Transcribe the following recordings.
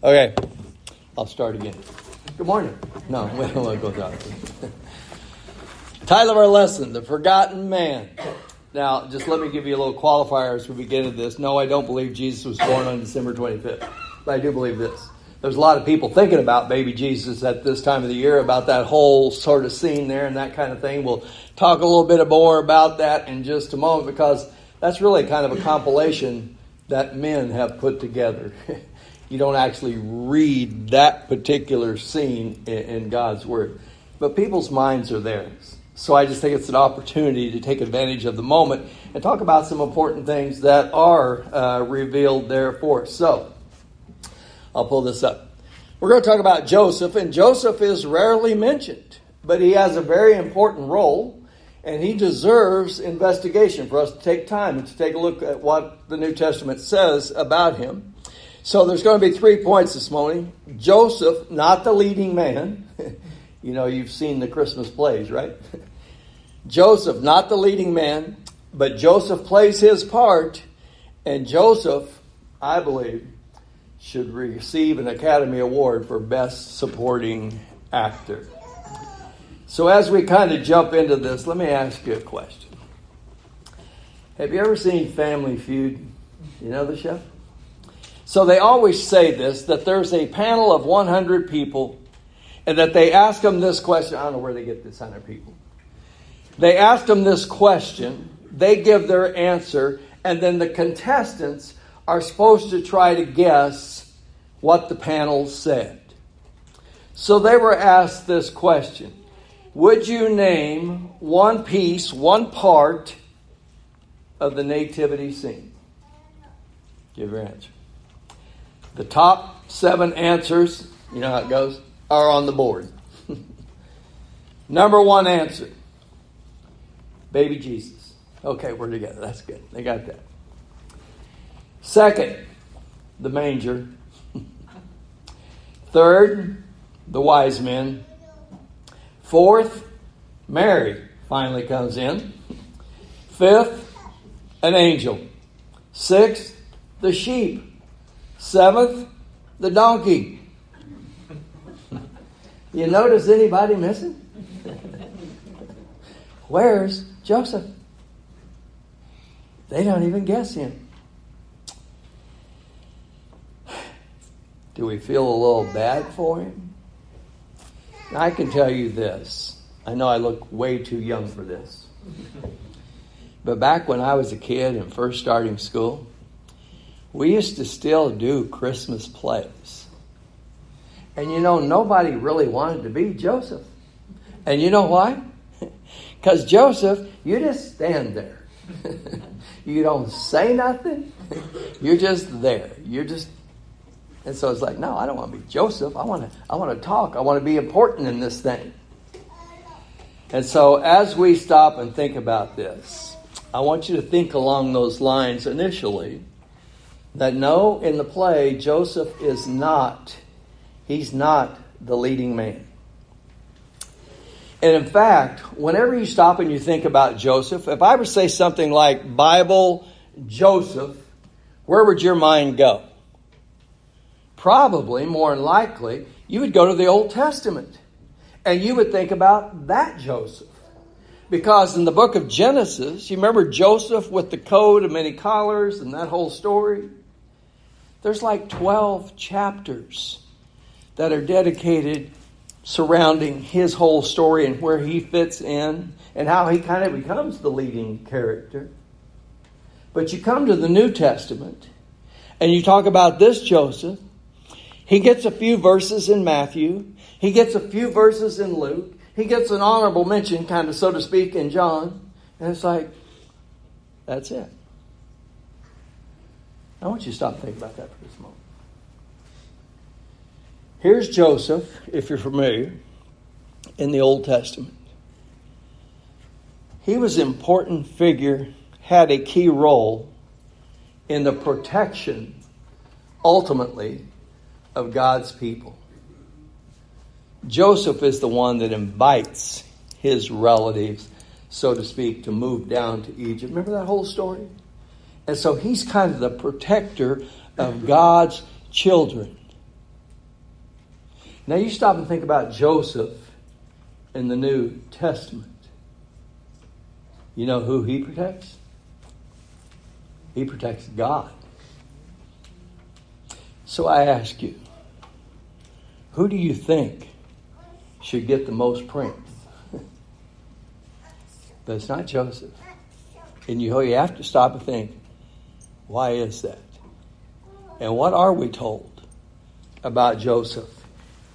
Okay, I'll start again. Good morning. No, wait, I'll go down. Title of our lesson: The Forgotten Man. Now, just let me give you a little qualifier as we begin this. No, I don't believe Jesus was born on December 25th, but I do believe this. There's a lot of people thinking about baby Jesus at this time of the year, about that whole sort of scene there and that kind of thing. We'll talk a little bit more about that in just a moment because that's really kind of a compilation that men have put together. you don't actually read that particular scene in, in, God's Word. But people's minds are theirs. So I just think it's an opportunity to take advantage of the moment and talk about some important things that are uh, revealed there for us. So I'll pull this up. We're going to talk about Joseph, and Joseph is rarely mentioned, but he has a very important role, and he deserves investigation for us to take time and to take a look at what the New Testament says about him. So there's going to be three points this morning. Joseph, not the leading man. you know, you've seen the Christmas plays, right? Joseph, not the leading man, but Joseph plays his part, and Joseph, I believe, should receive an Academy Award for Best Supporting Actor. So, as we kind of jump into this, let me ask you a question. Have you ever seen Family Feud? You know the show? So they always say this that there's a panel of 100 people and that they ask them this question. I don't know where they get this 100 people. They ask them this question, they give their answer, and then the contestants are supposed to try to guess what the panel said. So they were asked this question Would you name one piece, one part of the nativity scene? Give your answer. The top seven answers, you know how it goes, are on the board. Number one answer baby Jesus. Okay, we're together. That's good. They got that. Second, the manger. Third, the wise men. Fourth, Mary finally comes in. Fifth, an angel. Sixth, the sheep. Seventh, the donkey. You notice anybody missing? Where's Joseph? They don't even guess him. Do we feel a little bad for him? I can tell you this. I know I look way too young for this. But back when I was a kid and first starting school, we used to still do Christmas plays. And you know, nobody really wanted to be Joseph. And you know why? Because Joseph, you just stand there. you don't say nothing. You're just there. You're just and so it's like, no, I don't want to be Joseph. I want to I want to talk. I want to be important in this thing. And so as we stop and think about this, I want you to think along those lines initially that no, in the play, Joseph is not, he's not the leading man. And in fact, whenever you stop and you think about Joseph, if I were to say something like Bible Joseph, where would your mind go? Probably, more than likely, you would go to the Old Testament and you would think about that Joseph. Because in the book of Genesis, you remember Joseph with the coat of many collars and that whole story? There's like 12 chapters that are dedicated surrounding his whole story and where he fits in and how he kind of becomes the leading character. But you come to the New Testament and you talk about this Joseph. He gets a few verses in Matthew, he gets a few verses in Luke, he gets an honorable mention, kind of so to speak, in John. And it's like, that's it. I want you to stop and think about that for just a moment. Here's Joseph, if you're familiar, in the Old Testament. He was an important figure, had a key role in the protection, ultimately, of God's people. Joseph is the one that invites his relatives, so to speak, to move down to Egypt. Remember that whole story? And so he's kind of the protector of God's children. Now you stop and think about Joseph in the New Testament. You know who he protects? He protects God. So I ask you, who do you think should get the most prints? but it's not Joseph. And you, you have to stop and think, why is that? And what are we told about Joseph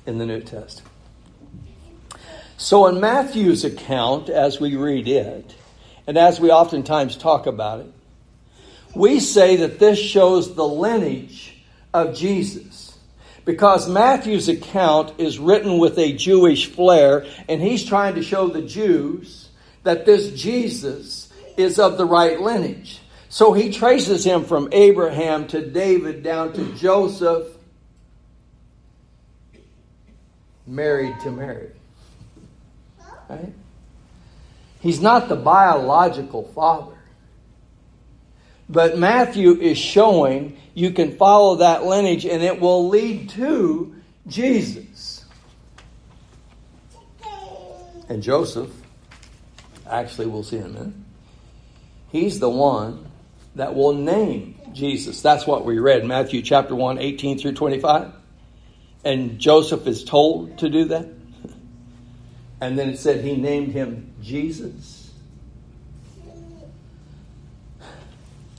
in the New Testament? So, in Matthew's account, as we read it, and as we oftentimes talk about it, we say that this shows the lineage of Jesus. Because Matthew's account is written with a Jewish flair, and he's trying to show the Jews that this Jesus is of the right lineage. So he traces him from Abraham to David down to Joseph, married to Mary. Right? He's not the biological father. But Matthew is showing you can follow that lineage and it will lead to Jesus. And Joseph, actually, we'll see in a minute, he's the one that will name Jesus. That's what we read Matthew chapter 1, 18 through 25. And Joseph is told to do that. And then it said he named him Jesus.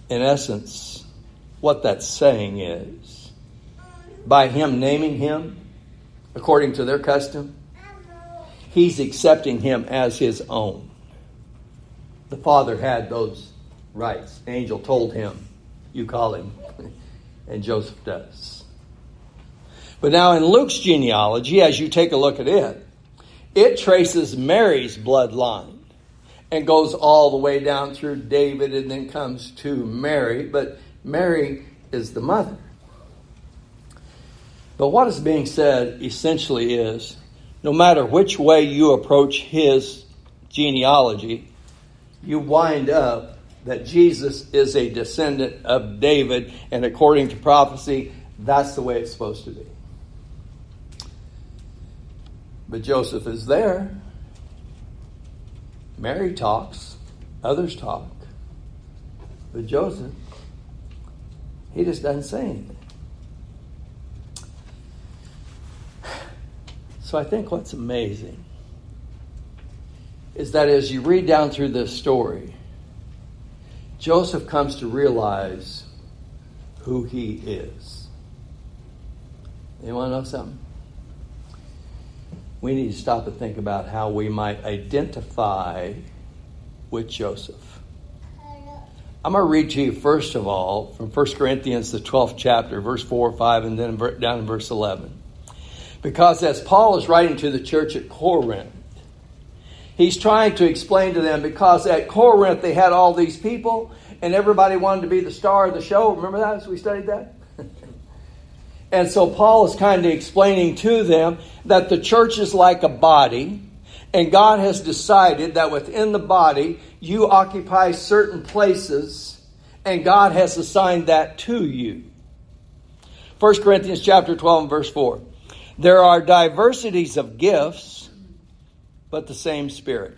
In essence, what that's saying is by him naming him according to their custom, he's accepting him as his own. The father had those rights. angel told him, You call him. And Joseph does. But now in Luke's genealogy, as you take a look at it, it traces Mary's bloodline and goes all the way down through David and then comes to Mary. But Mary is the mother. But what is being said essentially is no matter which way you approach his genealogy, you wind up that Jesus is a descendant of David, and according to prophecy, that's the way it's supposed to be. But Joseph is there. Mary talks, others talk. But Joseph, he just doesn't say anything. So I think what's amazing is that as you read down through this story, Joseph comes to realize who he is. You want to know something? We need to stop and think about how we might identify with Joseph. I'm going to read to you, first of all, from 1 Corinthians, the 12th chapter, verse 4 or 5, and then down in verse 11. Because as Paul is writing to the church at Corinth, He's trying to explain to them because at Corinth they had all these people and everybody wanted to be the star of the show. Remember that as we studied that? And so Paul is kind of explaining to them that the church is like a body and God has decided that within the body you occupy certain places and God has assigned that to you. 1 Corinthians chapter 12 and verse 4. There are diversities of gifts but the same Spirit.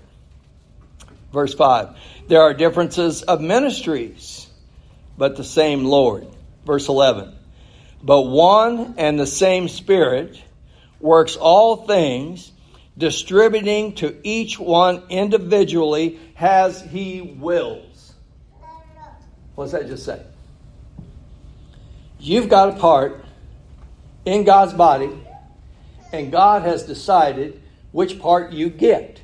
Verse 5 There are differences of ministries, but the same Lord. Verse 11 But one and the same Spirit works all things, distributing to each one individually as he wills. What's that just say? You've got a part in God's body, and God has decided which part you get.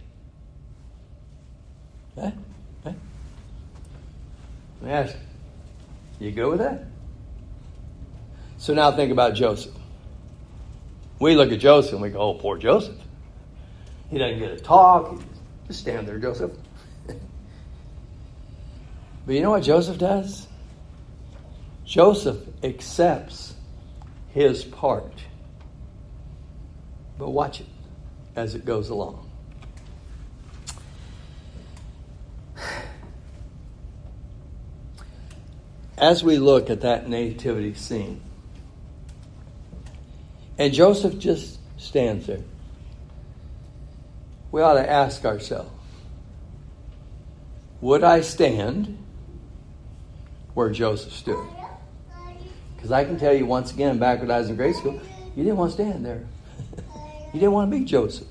Okay? Okay? Let me ask you, you go with that? So now think about Joseph. We look at Joseph and we go, oh, poor Joseph. He doesn't get to talk. Just stand there, Joseph. but you know what Joseph does? Joseph accepts his part. But watch it as it goes along. As we look at that nativity scene, and Joseph just stands there, we ought to ask ourselves Would I stand where Joseph stood? Because I can tell you once again, back when I was in grade school, you didn't want to stand there. you didn't want to be Joseph.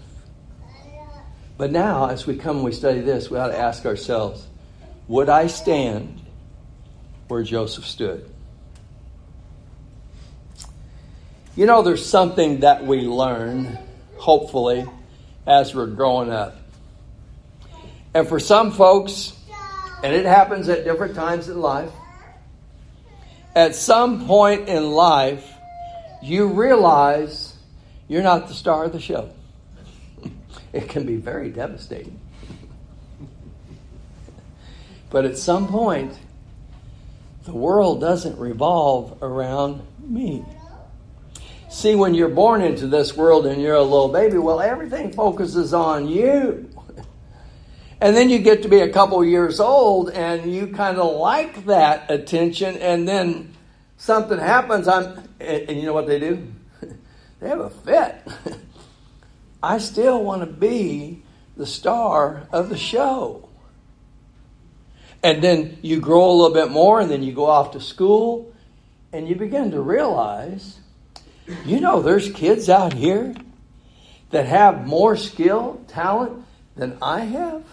But now, as we come and we study this, we ought to ask ourselves Would I stand where Joseph stood? You know, there's something that we learn, hopefully, as we're growing up. And for some folks, and it happens at different times in life, at some point in life, you realize you're not the star of the show it can be very devastating. but at some point, the world doesn't revolve around me. See, when you're born into this world and you're a little baby, well, everything focuses on you. And then you get to be a couple years old and you kind of like that attention, and then something happens. I'm, and you know what they do? they have a fit. I still want to be the star of the show. And then you grow a little bit more, and then you go off to school, and you begin to realize you know, there's kids out here that have more skill, talent than I have.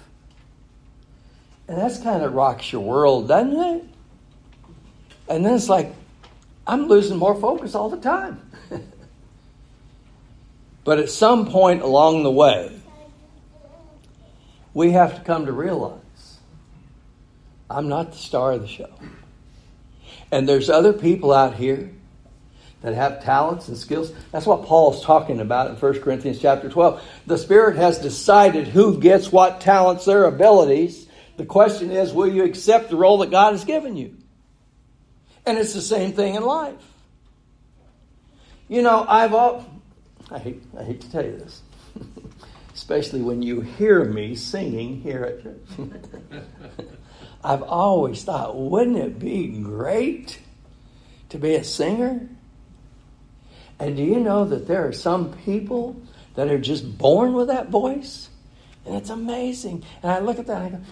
And that's kind of rocks your world, doesn't it? And then it's like, I'm losing more focus all the time. But at some point along the way, we have to come to realize I'm not the star of the show. And there's other people out here that have talents and skills. That's what Paul's talking about in 1 Corinthians chapter 12. The Spirit has decided who gets what talents, their abilities. The question is, will you accept the role that God has given you? And it's the same thing in life. You know, I've all, I hate, I hate to tell you this, especially when you hear me singing here at church. I've always thought, wouldn't it be great to be a singer? And do you know that there are some people that are just born with that voice? And it's amazing. And I look at that and I go,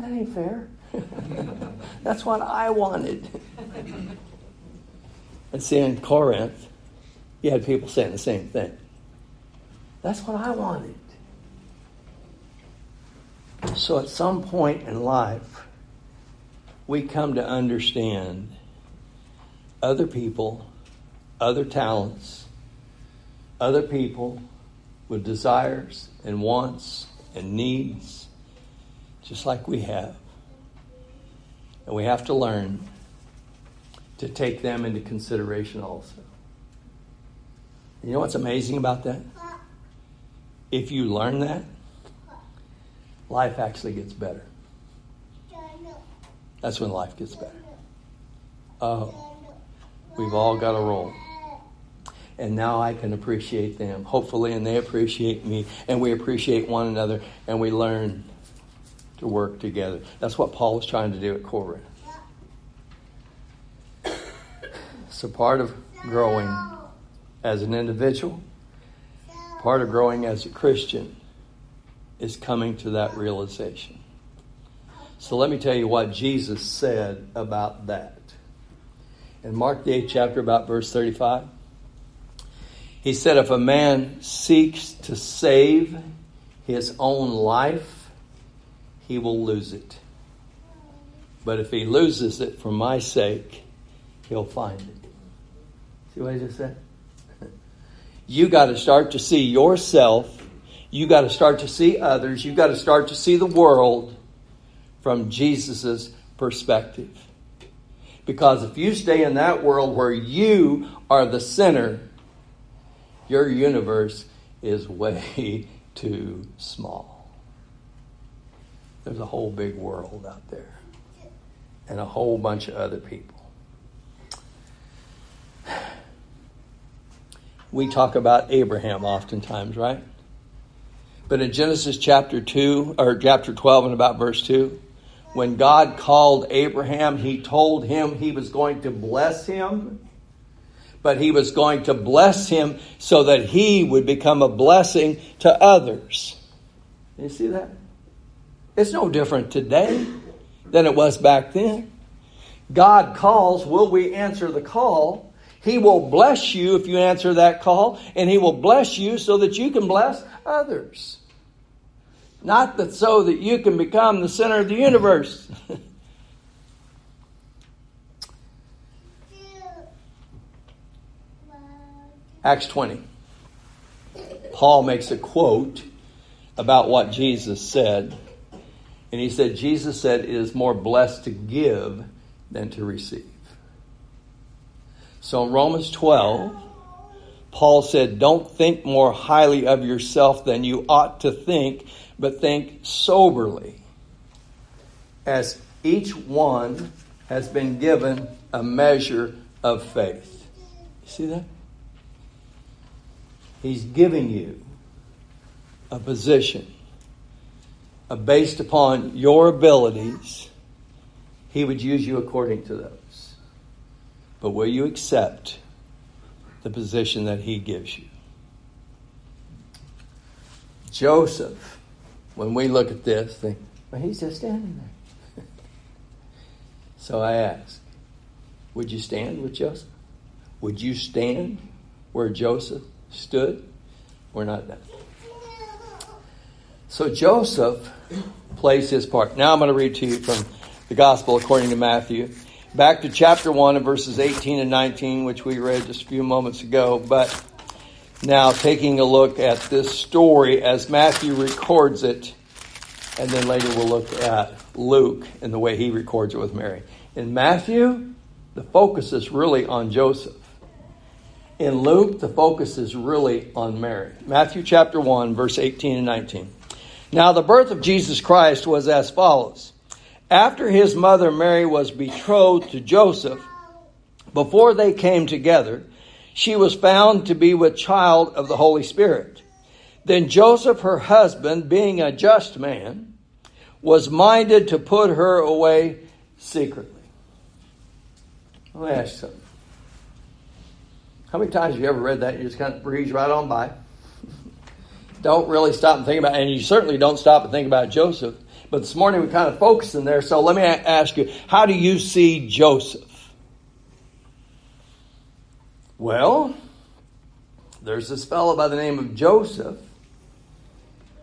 that ain't fair. That's what I wanted. and see, in Corinth, you had people saying the same thing. That's what I wanted. So at some point in life, we come to understand other people, other talents, other people with desires and wants and needs, just like we have. And we have to learn to take them into consideration also. You know what's amazing about that? if you learn that, life actually gets better. That's when life gets better. Oh, we've all got a role. And now I can appreciate them, hopefully, and they appreciate me, and we appreciate one another, and we learn to work together. That's what Paul was trying to do at Corinth. So, part of growing as an individual Part of growing as a Christian is coming to that realization. So let me tell you what Jesus said about that. In Mark the 8th chapter, about verse 35, he said, If a man seeks to save his own life, he will lose it. But if he loses it for my sake, he'll find it. See what I just said? you got to start to see yourself. You got to start to see others. You got to start to see the world from Jesus' perspective. Because if you stay in that world where you are the center, your universe is way too small. There's a whole big world out there and a whole bunch of other people. we talk about Abraham oftentimes, right? But in Genesis chapter 2, or chapter 12 and about verse 2, when God called Abraham, he told him he was going to bless him. but he was going to bless him so that he would become a blessing to others. You see that? It's no different today than it was back then. God calls, will we answer the call? He will bless you if you answer that call, and He will bless you so that you can bless others. Not that so that you can become the center of the universe. Acts 20. Paul makes a quote about what Jesus said. And he said, Jesus said, It is more blessed to give than to receive. So in Romans 12, Paul said, Don't think more highly of yourself than you ought to think, but think soberly, as each one has been given a measure of faith. You see that? He's giving you a position uh, based upon your abilities. He would use you according to those. But will you accept the position that He gives you? Joseph, when we look at this, think, well, he's just standing there. so I ask, would you stand with Joseph? Would you stand where Joseph stood? We're not done. So Joseph plays his part. Now I'm going to read to you from the Gospel according to Matthew. Back to chapter 1 and verses 18 and 19, which we read just a few moments ago. But now taking a look at this story as Matthew records it, and then later we'll look at Luke and the way he records it with Mary. In Matthew, the focus is really on Joseph. In Luke, the focus is really on Mary. Matthew chapter 1, verse 18 and 19. Now, the birth of Jesus Christ was as follows. After his mother Mary was betrothed to Joseph, before they came together, she was found to be with child of the Holy Spirit. Then Joseph, her husband, being a just man, was minded to put her away secretly. Let me ask you something. How many times have you ever read that you just kind of breeze right on by? don't really stop and think about, and you certainly don't stop and think about Joseph. But this morning we kind of focus in there. So let me ask you, how do you see Joseph? Well, there's this fellow by the name of Joseph,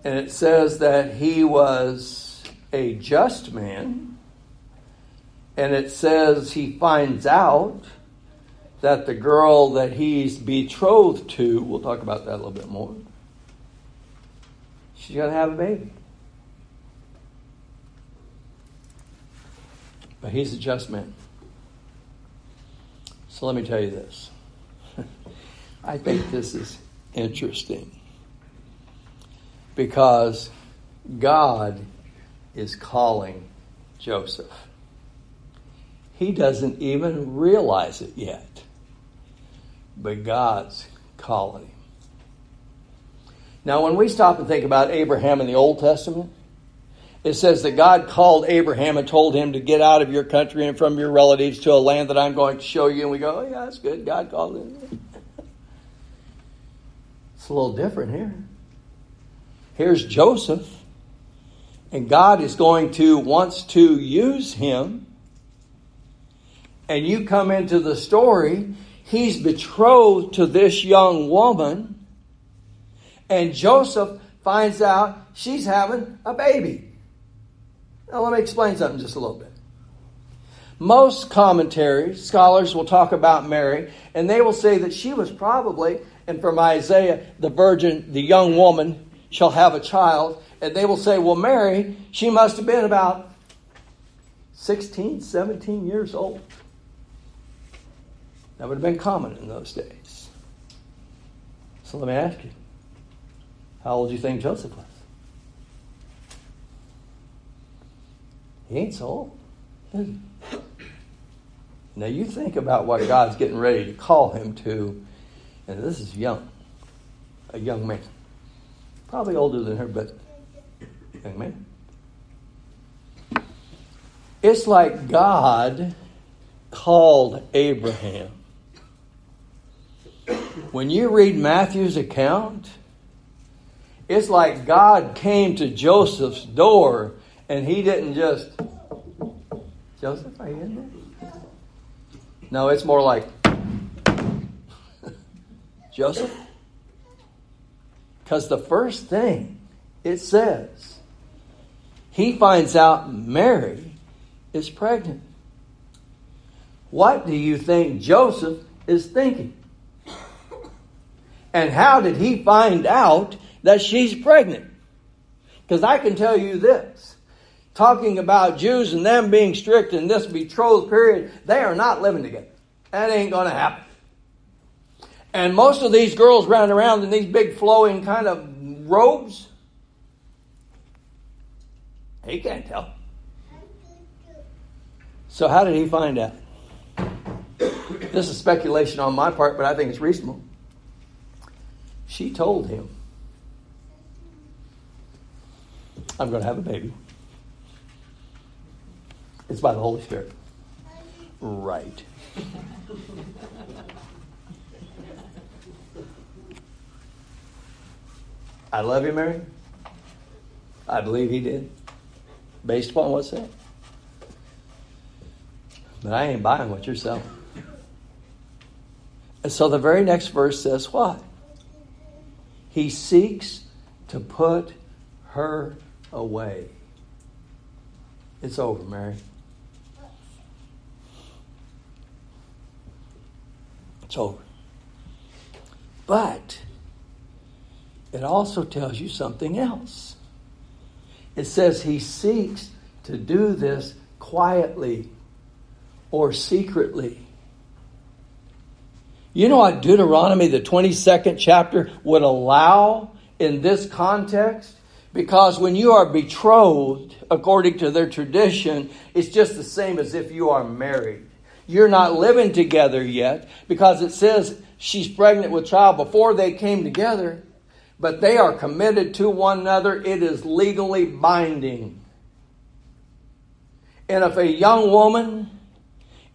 and it says that he was a just man, and it says he finds out that the girl that he's betrothed to, we'll talk about that a little bit more, she's going to have a baby. But he's a just man. So let me tell you this. I think this is interesting because God is calling Joseph. He doesn't even realize it yet, but God's calling him. Now, when we stop and think about Abraham in the Old Testament, it says that God called Abraham and told him to get out of your country and from your relatives to a land that I'm going to show you. And we go, oh, yeah, that's good. God called him. It's a little different here. Here's Joseph, and God is going to, wants to use him. And you come into the story, he's betrothed to this young woman and Joseph finds out she's having a baby. Now, let me explain something just a little bit. Most commentaries, scholars will talk about Mary, and they will say that she was probably, and from Isaiah, the virgin, the young woman shall have a child. And they will say, well, Mary, she must have been about 16, 17 years old. That would have been common in those days. So let me ask you how old do you think Joseph was? He ain't so old. Now you think about what God's getting ready to call him to, and this is young, a young man. Probably older than her, but young man. It's like God called Abraham when you read Matthew's account, it's like God came to Joseph's door and he didn't just, Joseph, are you in there? No, it's more like, Joseph? Because the first thing it says, he finds out Mary is pregnant. What do you think Joseph is thinking? And how did he find out that she's pregnant? Because I can tell you this talking about Jews and them being strict in this betrothed period, they are not living together. That ain't going to happen. And most of these girls running around in these big flowing kind of robes, he can't tell. So, how did he find out? This is speculation on my part, but I think it's reasonable. She told him, I'm going to have a baby. It's by the Holy Spirit. Right. I love you, Mary. I believe he did, based upon what's said. But I ain't buying what you're selling. And so the very next verse says what? He seeks to put her away. It's over, Mary. It's over. But it also tells you something else. It says he seeks to do this quietly or secretly. You know what Deuteronomy, the 22nd chapter, would allow in this context? Because when you are betrothed, according to their tradition, it's just the same as if you are married. You're not living together yet because it says she's pregnant with child before they came together, but they are committed to one another. It is legally binding. And if a young woman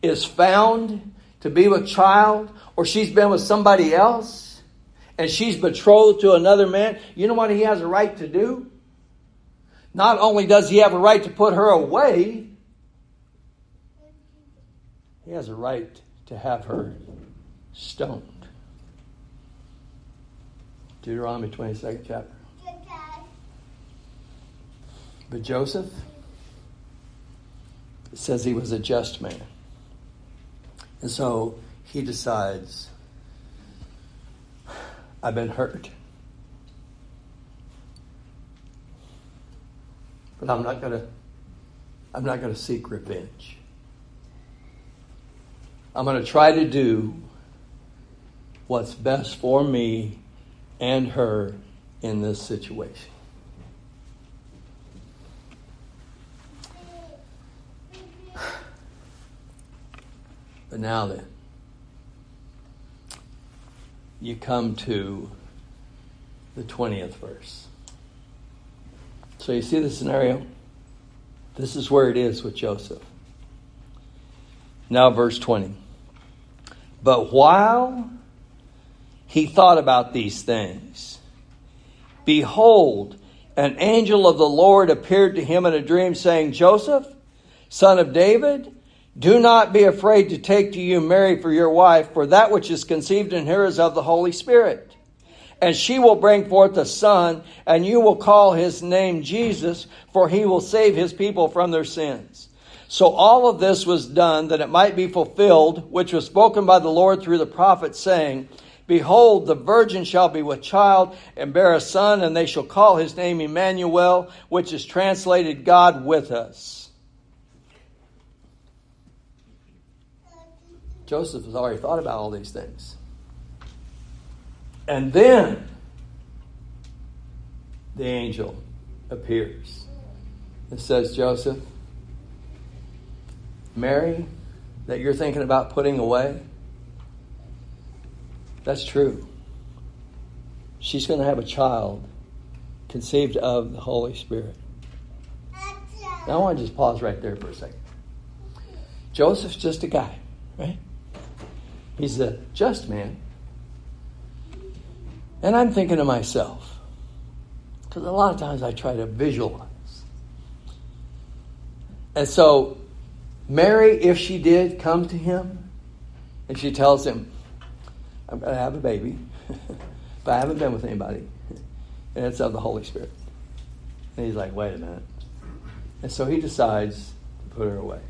is found to be with child or she's been with somebody else and she's betrothed to another man, you know what he has a right to do? Not only does he have a right to put her away, he has a right to have her stoned. Deuteronomy 22nd chapter. But Joseph, says he was a just man. And so he decides, I've been hurt. But I'm not gonna I'm not gonna seek revenge. I'm gonna try to do what's best for me and her in this situation. But now then, you come to the 20th verse. So you see the scenario? This is where it is with Joseph. Now, verse 20. But while he thought about these things, behold, an angel of the Lord appeared to him in a dream, saying, Joseph, son of David, do not be afraid to take to you Mary for your wife, for that which is conceived in her is of the Holy Spirit. And she will bring forth a son, and you will call his name Jesus, for he will save his people from their sins. So all of this was done that it might be fulfilled, which was spoken by the Lord through the prophet, saying, Behold, the virgin shall be with child and bear a son, and they shall call his name Emmanuel, which is translated God with us. Joseph has already thought about all these things. And then the angel appears. It says, Joseph, Mary, that you're thinking about putting away, that's true. She's going to have a child conceived of the Holy Spirit. Now, I want to just pause right there for a second. Joseph's just a guy, right? He's a just man. And I'm thinking to myself, because a lot of times I try to visualize. And so, Mary, if she did come to him, and she tells him, I'm going to have a baby, but I haven't been with anybody, and it's of the Holy Spirit. And he's like, wait a minute. And so he decides to put her away.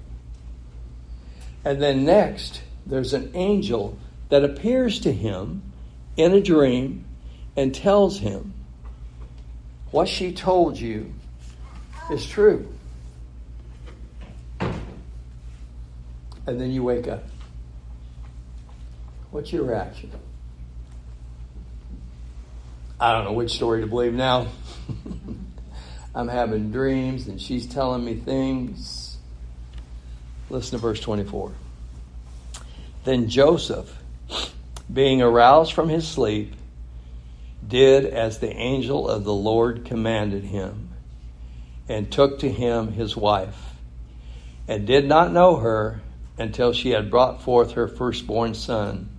And then next, there's an angel that appears to him in a dream and tells him, What she told you is true. And then you wake up. What's your reaction? I don't know which story to believe now. I'm having dreams and she's telling me things. Listen to verse 24. Then Joseph, being aroused from his sleep, did as the angel of the Lord commanded him, and took to him his wife, and did not know her until she had brought forth her firstborn son,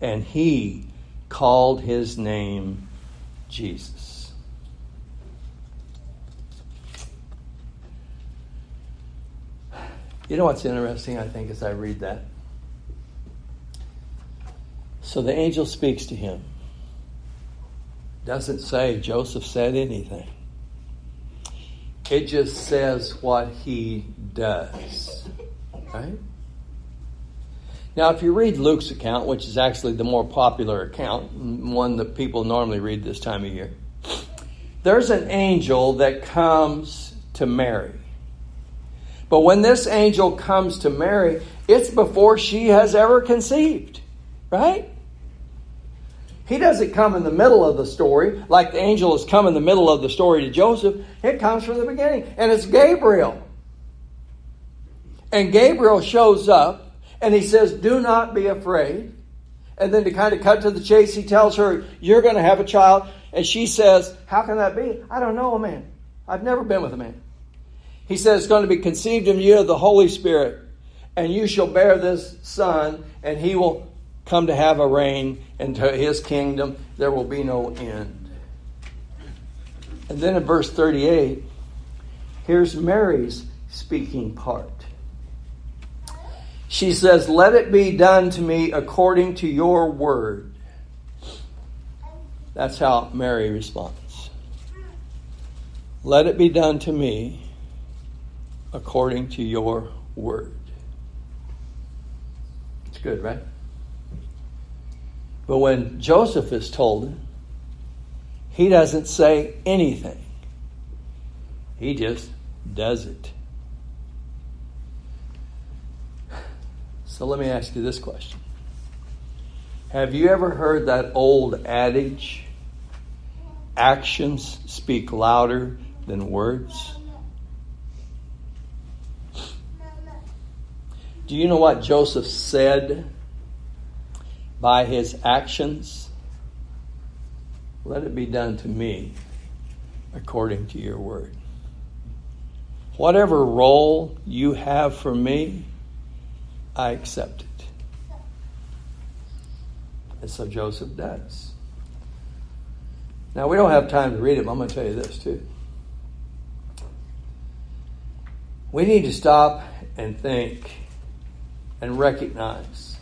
and he called his name Jesus. You know what's interesting, I think, as I read that? So the angel speaks to him. Doesn't say Joseph said anything. It just says what he does. Right? Now, if you read Luke's account, which is actually the more popular account, one that people normally read this time of year, there's an angel that comes to Mary. But when this angel comes to Mary, it's before she has ever conceived, right? He doesn't come in the middle of the story like the angel has come in the middle of the story to Joseph. It comes from the beginning, and it's Gabriel. And Gabriel shows up and he says, Do not be afraid. And then to kind of cut to the chase, he tells her, You're going to have a child. And she says, How can that be? I don't know a man. I've never been with a man. He says, It's going to be conceived in you of the Holy Spirit, and you shall bear this son, and he will come to have a reign, and to his kingdom there will be no end. And then in verse 38, here's Mary's speaking part. She says, Let it be done to me according to your word. That's how Mary responds. Let it be done to me according to your word. It's good, right? But when Joseph is told, he doesn't say anything. He just does it. So let me ask you this question Have you ever heard that old adage, actions speak louder than words? Do you know what Joseph said by his actions? Let it be done to me according to your word. Whatever role you have for me, I accept it. And so Joseph does. Now, we don't have time to read it, but I'm going to tell you this too. We need to stop and think and recognize.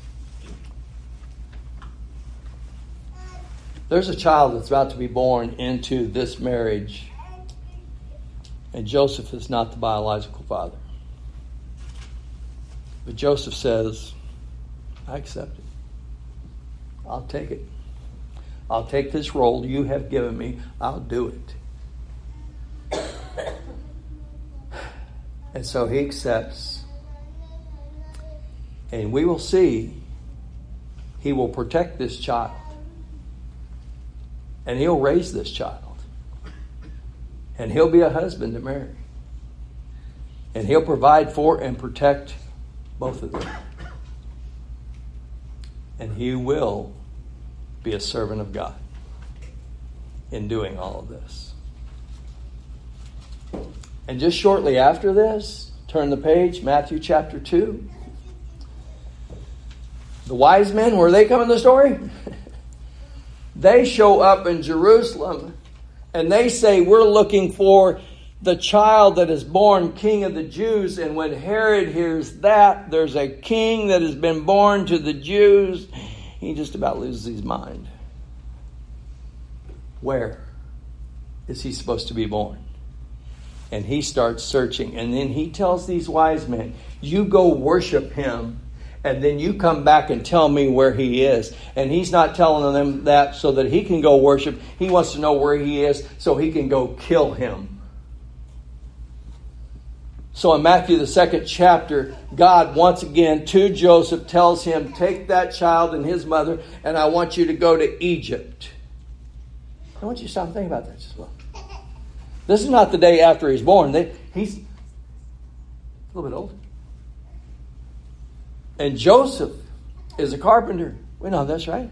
There's a child that's about to be born into this marriage, and Joseph is not the biological father. But Joseph says, I accept it. I'll take it. I'll take this role you have given me. I'll do it. And so he accepts and we will see he will protect this child. And he'll raise this child. And he'll be a husband to Mary. And he'll provide for and protect both of them. And he will be a servant of God in doing all of this. And just shortly after this, turn the page, Matthew chapter 2. The wise men, where they come in the story? They show up in Jerusalem and they say, We're looking for the child that is born king of the Jews. And when Herod hears that, there's a king that has been born to the Jews, he just about loses his mind. Where is he supposed to be born? And he starts searching. And then he tells these wise men, You go worship him and then you come back and tell me where he is. And he's not telling them that so that he can go worship. He wants to know where he is so he can go kill him. So in Matthew, the second chapter, God once again to Joseph tells him, Take that child and his mother, and I want you to go to Egypt. I want you to stop and think about that just a little. This is not the day after he's born. He's a little bit old. And Joseph is a carpenter. We know that's right.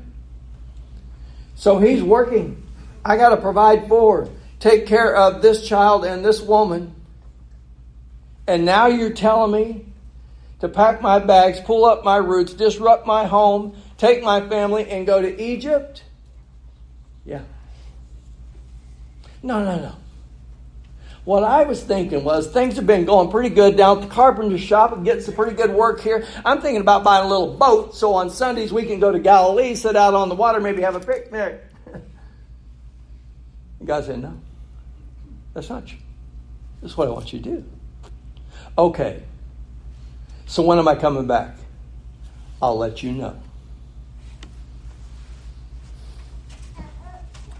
So he's working. I got to provide for, take care of this child and this woman. And now you're telling me to pack my bags, pull up my roots, disrupt my home, take my family, and go to Egypt? Yeah. No, no, no. What I was thinking was things have been going pretty good down at the carpenter shop and getting some pretty good work here. I'm thinking about buying a little boat so on Sundays we can go to Galilee, sit out on the water, maybe have a picnic. God said, No, that's not. This is what I want you to do. Okay, so when am I coming back? I'll let you know.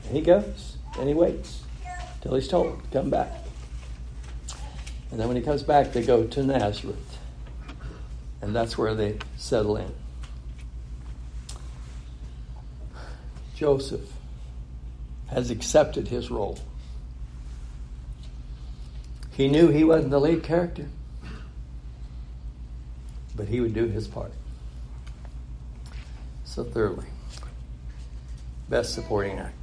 And he goes and he waits till he's told to come back. And then when he comes back, they go to Nazareth. And that's where they settle in. Joseph has accepted his role. He knew he wasn't the lead character, but he would do his part. So, thirdly, best supporting actor.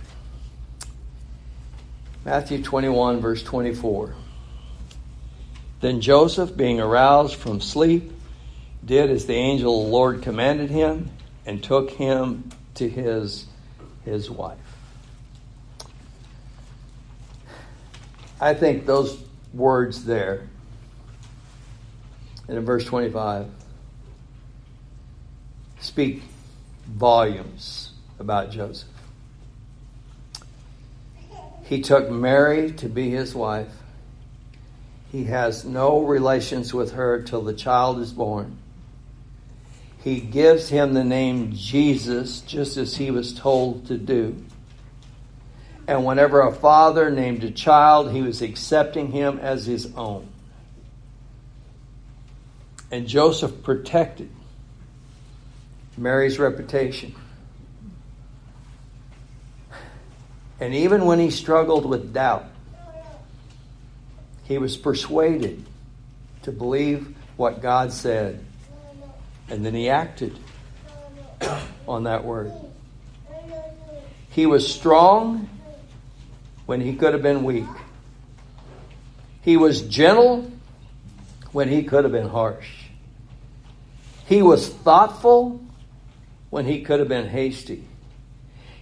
Matthew 21, verse 24. Then Joseph, being aroused from sleep, did as the angel of the Lord commanded him and took him to his, his wife. I think those words there and in verse 25 speak volumes about Joseph. He took Mary to be his wife he has no relations with her till the child is born. He gives him the name Jesus, just as he was told to do. And whenever a father named a child, he was accepting him as his own. And Joseph protected Mary's reputation. And even when he struggled with doubt, he was persuaded to believe what God said. And then he acted on that word. He was strong when he could have been weak. He was gentle when he could have been harsh. He was thoughtful when he could have been hasty.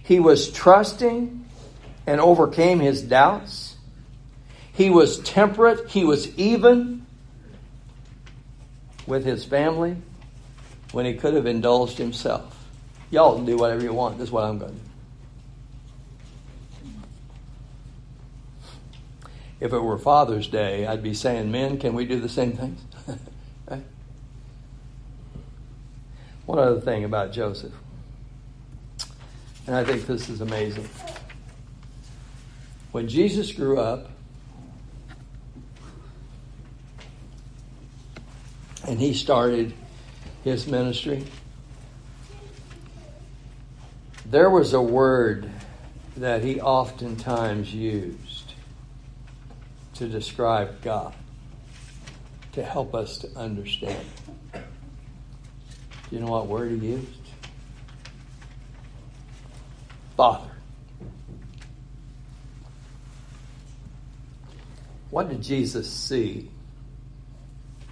He was trusting and overcame his doubts. He was temperate. He was even with his family when he could have indulged himself. Y'all can do whatever you want. This is what I'm going to do. If it were Father's Day, I'd be saying, Men, can we do the same things? right? One other thing about Joseph, and I think this is amazing. When Jesus grew up, and he started his ministry. There was a word that he oftentimes used to describe God, to help us to understand. Do you know what word he used? Father. What did Jesus see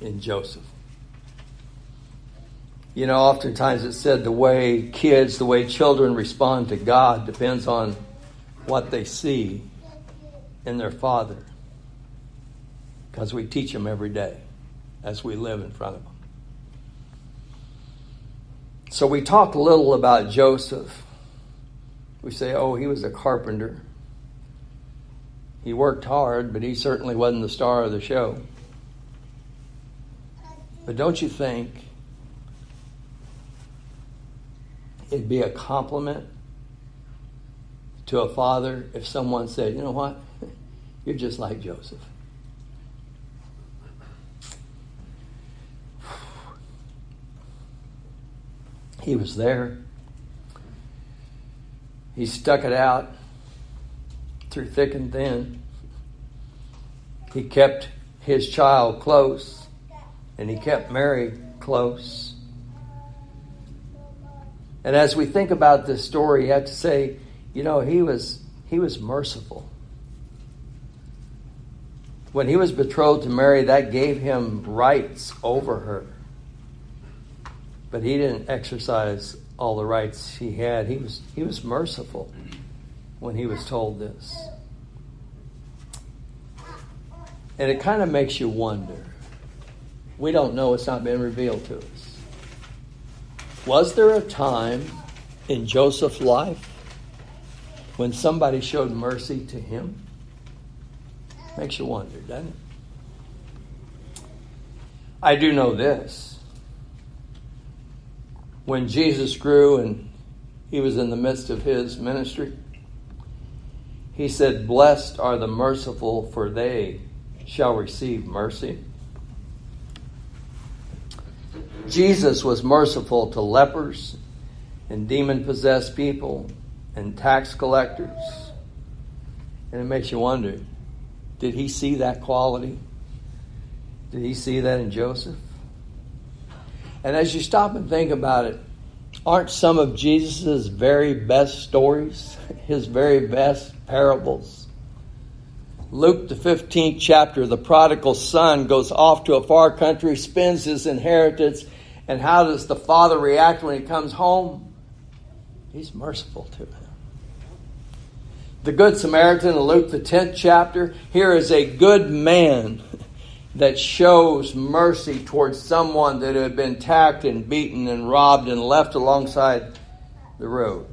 in Joseph? You know, oftentimes it's said the way kids, the way children respond to God depends on what they see in their father. Because we teach them every day as we live in front of them. So we talk a little about Joseph. We say, oh, he was a carpenter. He worked hard, but he certainly wasn't the star of the show. But don't you think it'd be a compliment to a father if someone said, you know what? You're just like Joseph. He was there. He stuck it out through thick and thin. He kept his child close, and he kept Mary close. And as we think about this story, you have to say, you know, he was he was merciful. When he was betrothed to Mary, that gave him rights over her. But he didn't exercise all the rights he had. He was he was merciful when he was told this. And it kind of makes you wonder. We don't know, it's not been revealed to us. Was there a time in Joseph's life when somebody showed mercy to him? Makes you wonder, doesn't it? I do know this. When Jesus grew and he was in the midst of his ministry, he said, Blessed are the merciful, for they shall receive mercy. Jesus was merciful to lepers and demon possessed people and tax collectors. And it makes you wonder did he see that quality? Did he see that in Joseph? And as you stop and think about it, aren't some of Jesus' very best stories, his very best parables, Luke, the 15th chapter, the prodigal son goes off to a far country, spends his inheritance, and how does the father react when he comes home? He's merciful to him. The Good Samaritan in Luke, the 10th chapter, here is a good man that shows mercy towards someone that had been attacked and beaten and robbed and left alongside the road.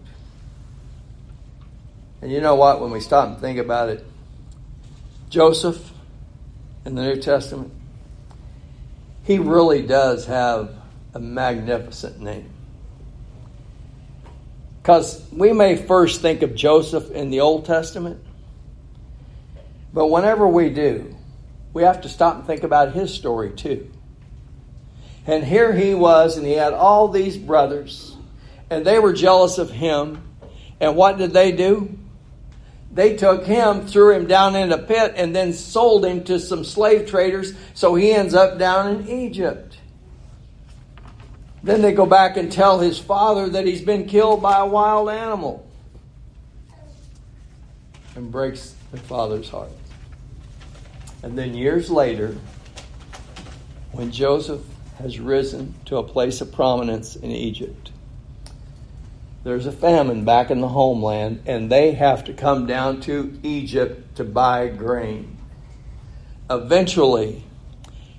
And you know what? When we stop and think about it, Joseph in the New Testament, he really does have a magnificent name. Because we may first think of Joseph in the Old Testament, but whenever we do, we have to stop and think about his story too. And here he was, and he had all these brothers, and they were jealous of him. And what did they do? they took him, threw him down in a pit, and then sold him to some slave traders, so he ends up down in Egypt. Then they go back and tell his father that he's been killed by a wild animal. And breaks the father's heart. And then years later, when Joseph has risen to a place of prominence in Egypt, there's a famine back in the homeland, and they have to come down to Egypt to buy grain. Eventually,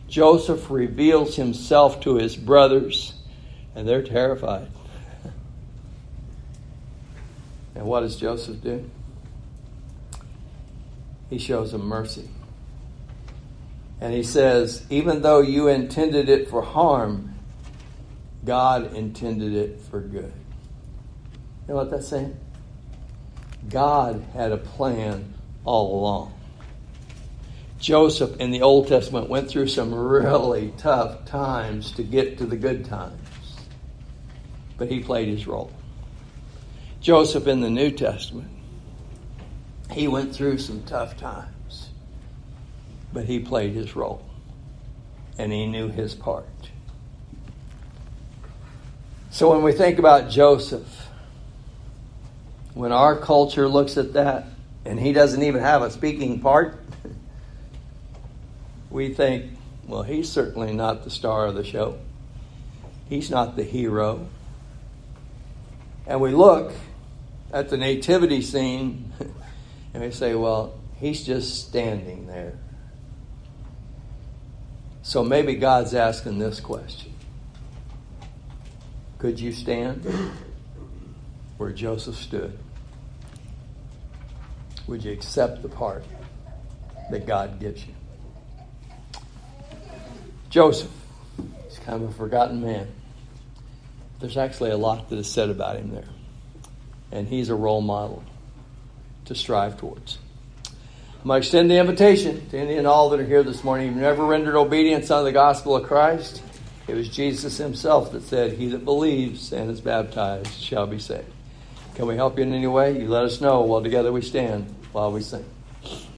Joseph reveals himself to his brothers, and they're terrified. and what does Joseph do? He shows them mercy. And he says, even though you intended it for harm, God intended it for good. You know what that's saying? God had a plan all along. Joseph in the Old Testament went through some really tough times to get to the good times, but he played his role. Joseph in the New Testament, he went through some tough times, but he played his role and he knew his part. So when we think about Joseph, when our culture looks at that and he doesn't even have a speaking part, we think, well, he's certainly not the star of the show. He's not the hero. And we look at the nativity scene and we say, well, he's just standing there. So maybe God's asking this question Could you stand where Joseph stood? Would you accept the part that God gives you? Joseph, he's kind of a forgotten man. There's actually a lot that is said about him there. And he's a role model to strive towards. To extend the invitation to any and all that are here this morning. You've never rendered obedience unto the gospel of Christ. It was Jesus himself that said, He that believes and is baptized shall be saved. Can we help you in any way? You let us know while together we stand while we sing.